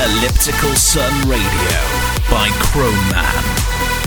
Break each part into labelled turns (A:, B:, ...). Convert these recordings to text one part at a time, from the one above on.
A: Elliptical Sun Radio by Chrome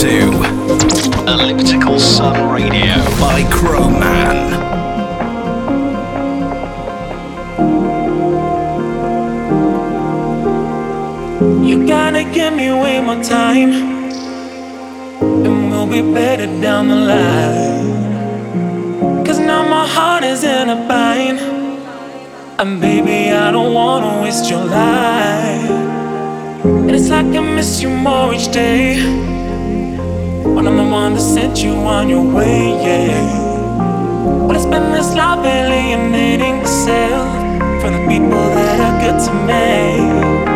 A: to Elliptical Sun Radio by Crowman.
B: You gotta give me way more time, and we'll be better down the line. Cause now my heart is in a bind, and baby, I don't wanna waste your life. And it's like I miss you more each day. When I'm the one that sent you on your way, yeah. But it's been this life alienating myself from the people that are good to me.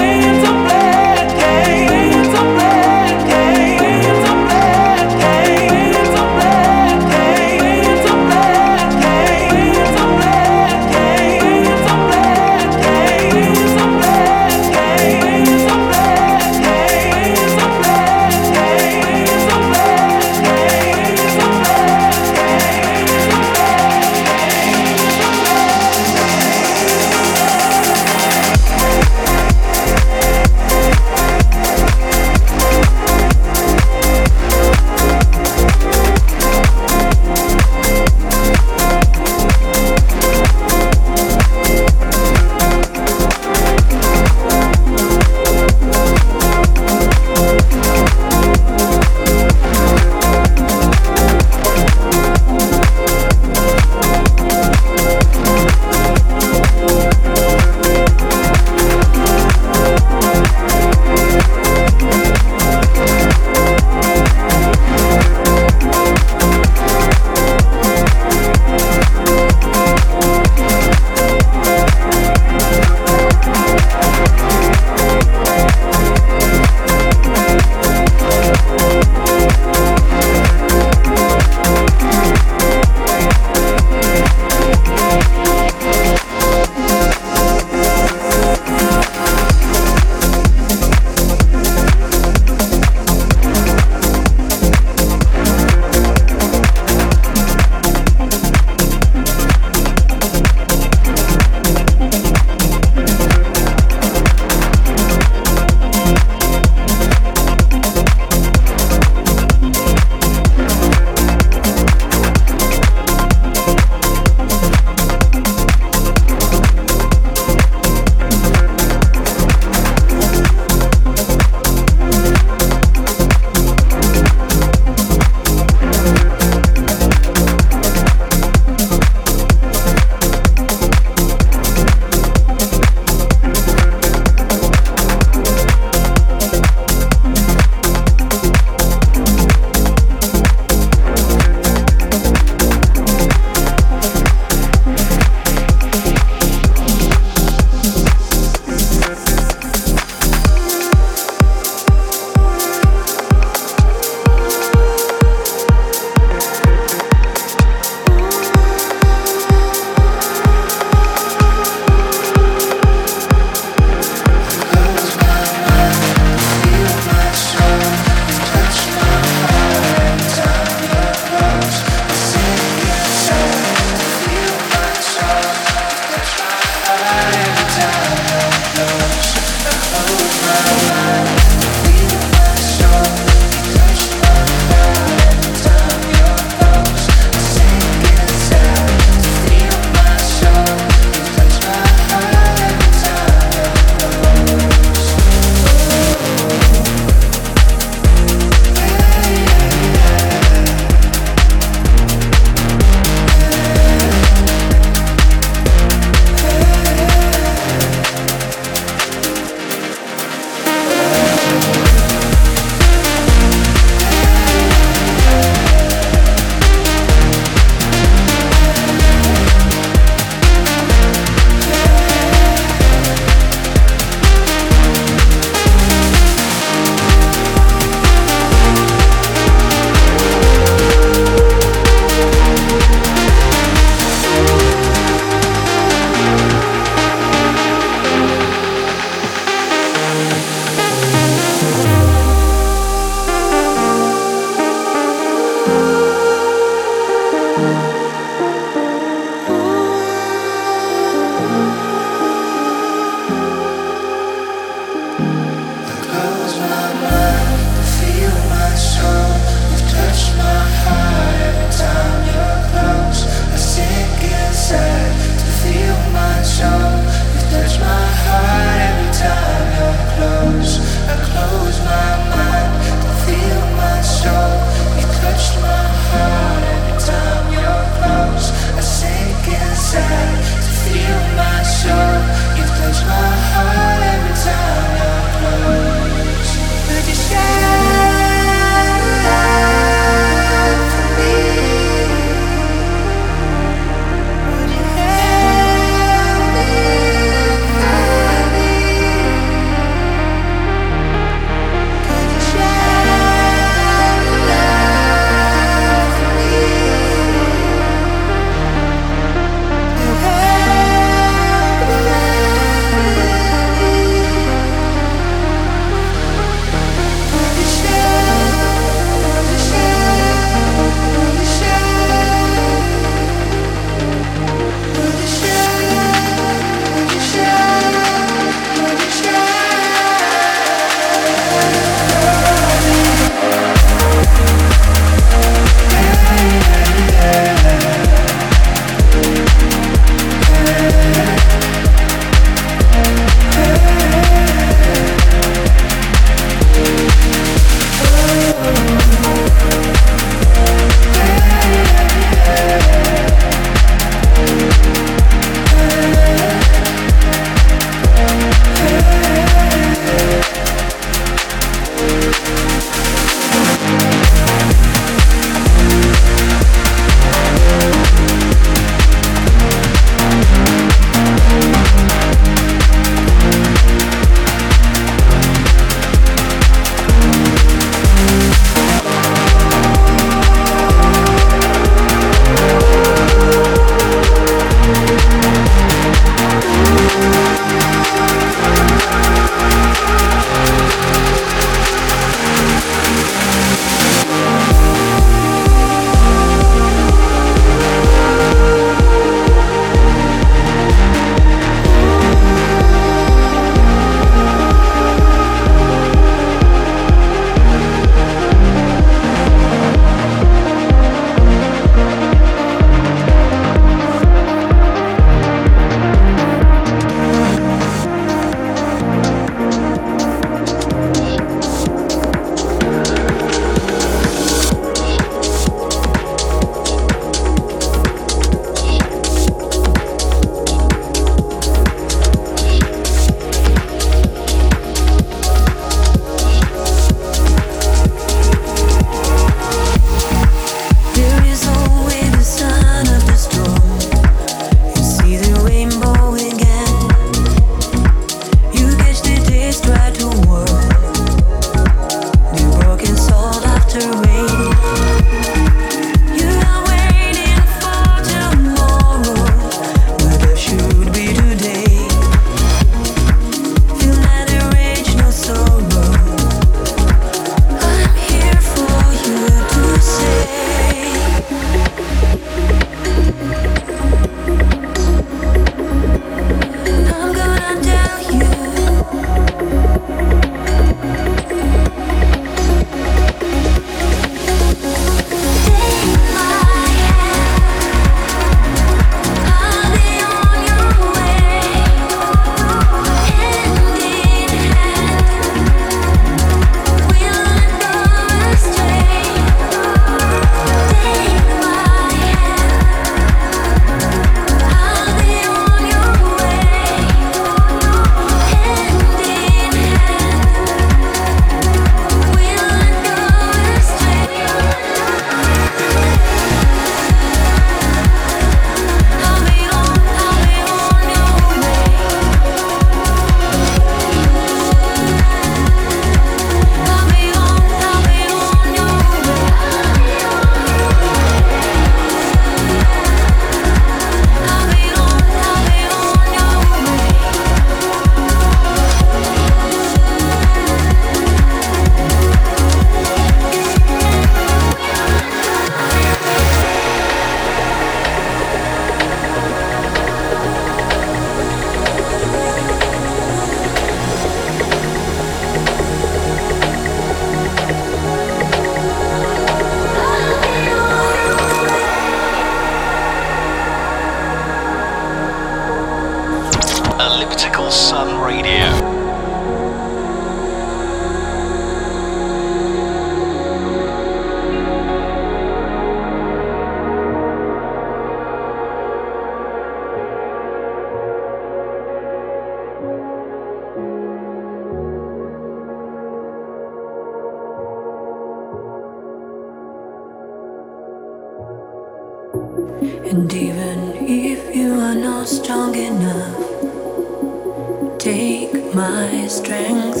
C: take my strength.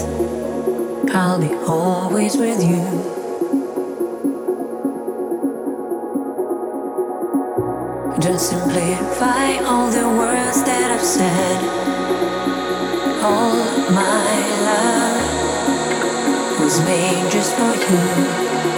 C: I'll be always with you. Just simplify all the words that I've said. All my love was made just for you.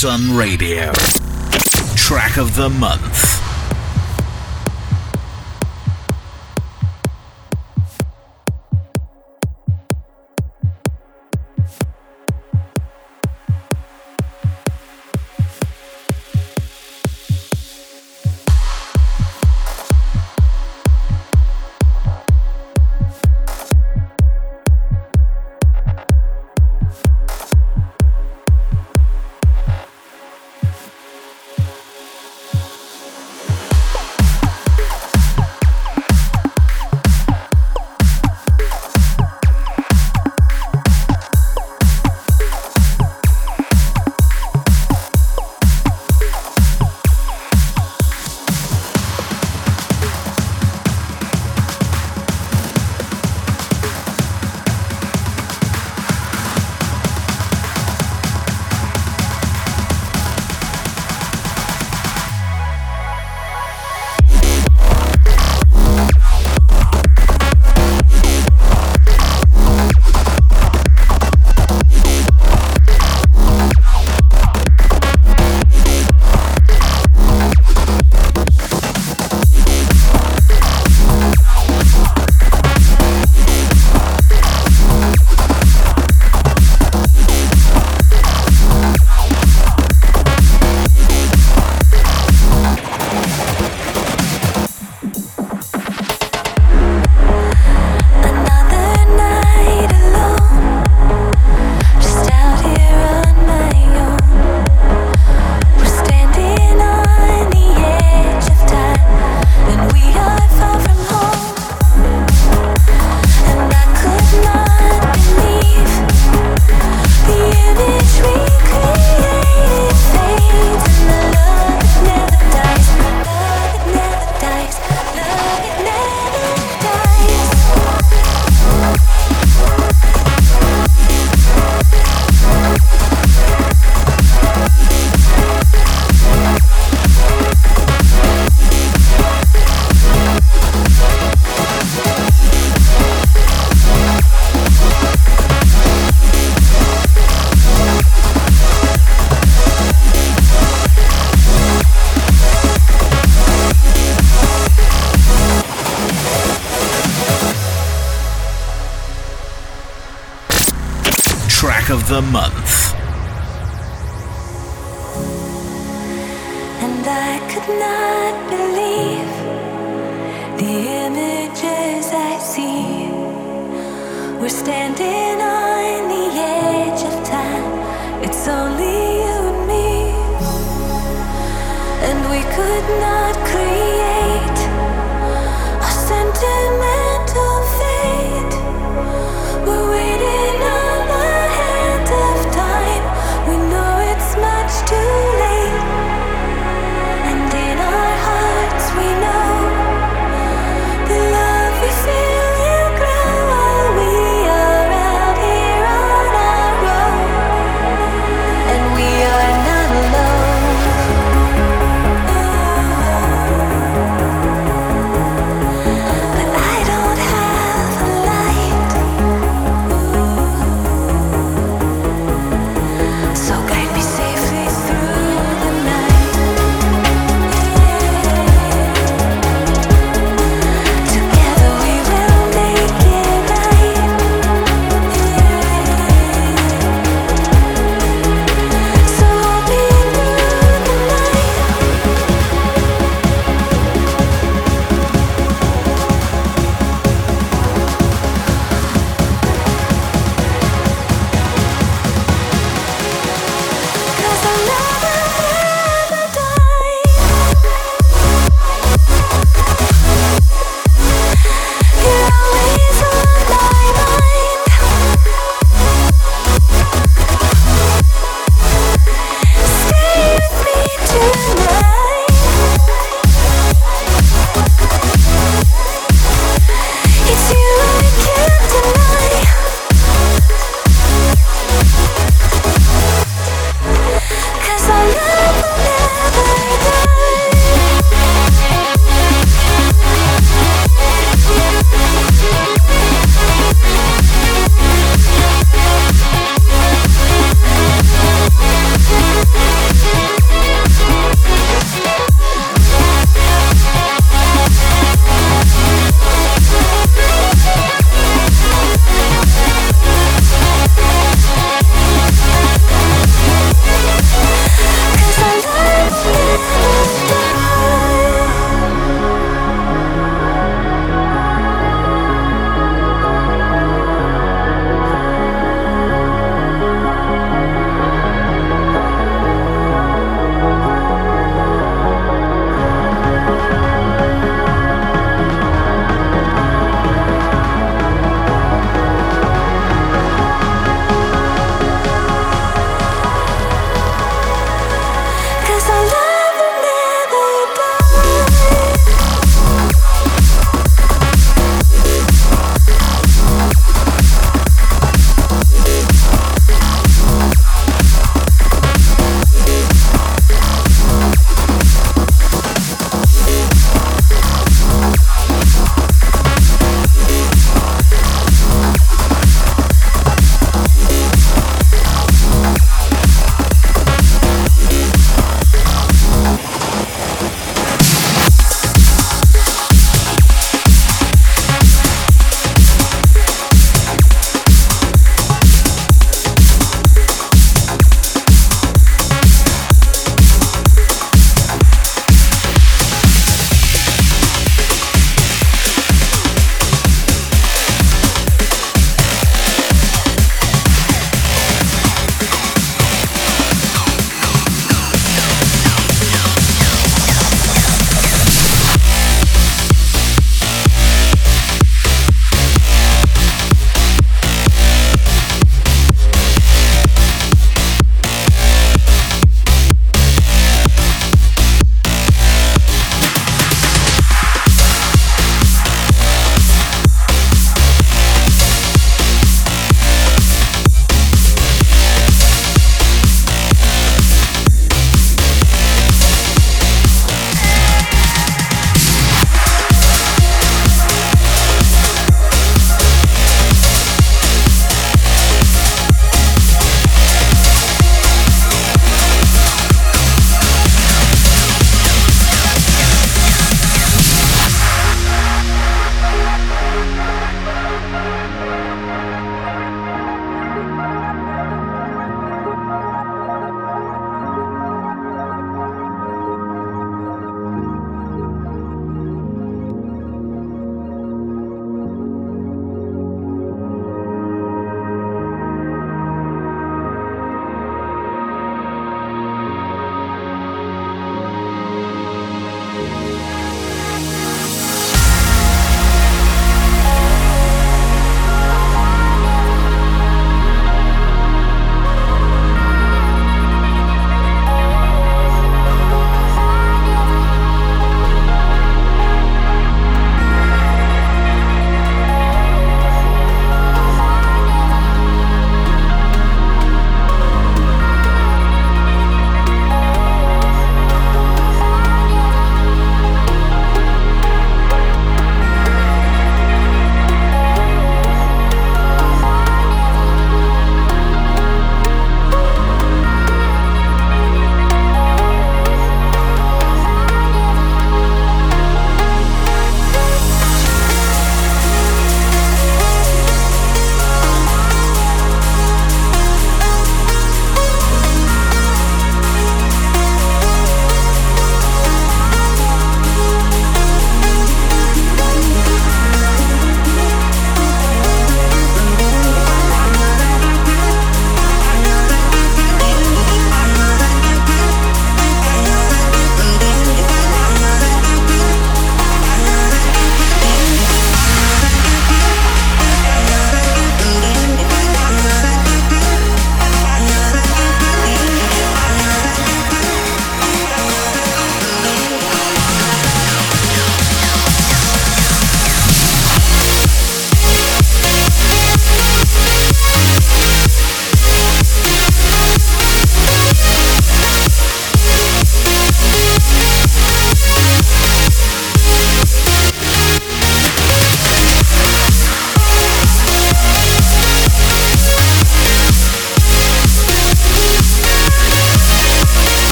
A: Sun Radio. Track of the month.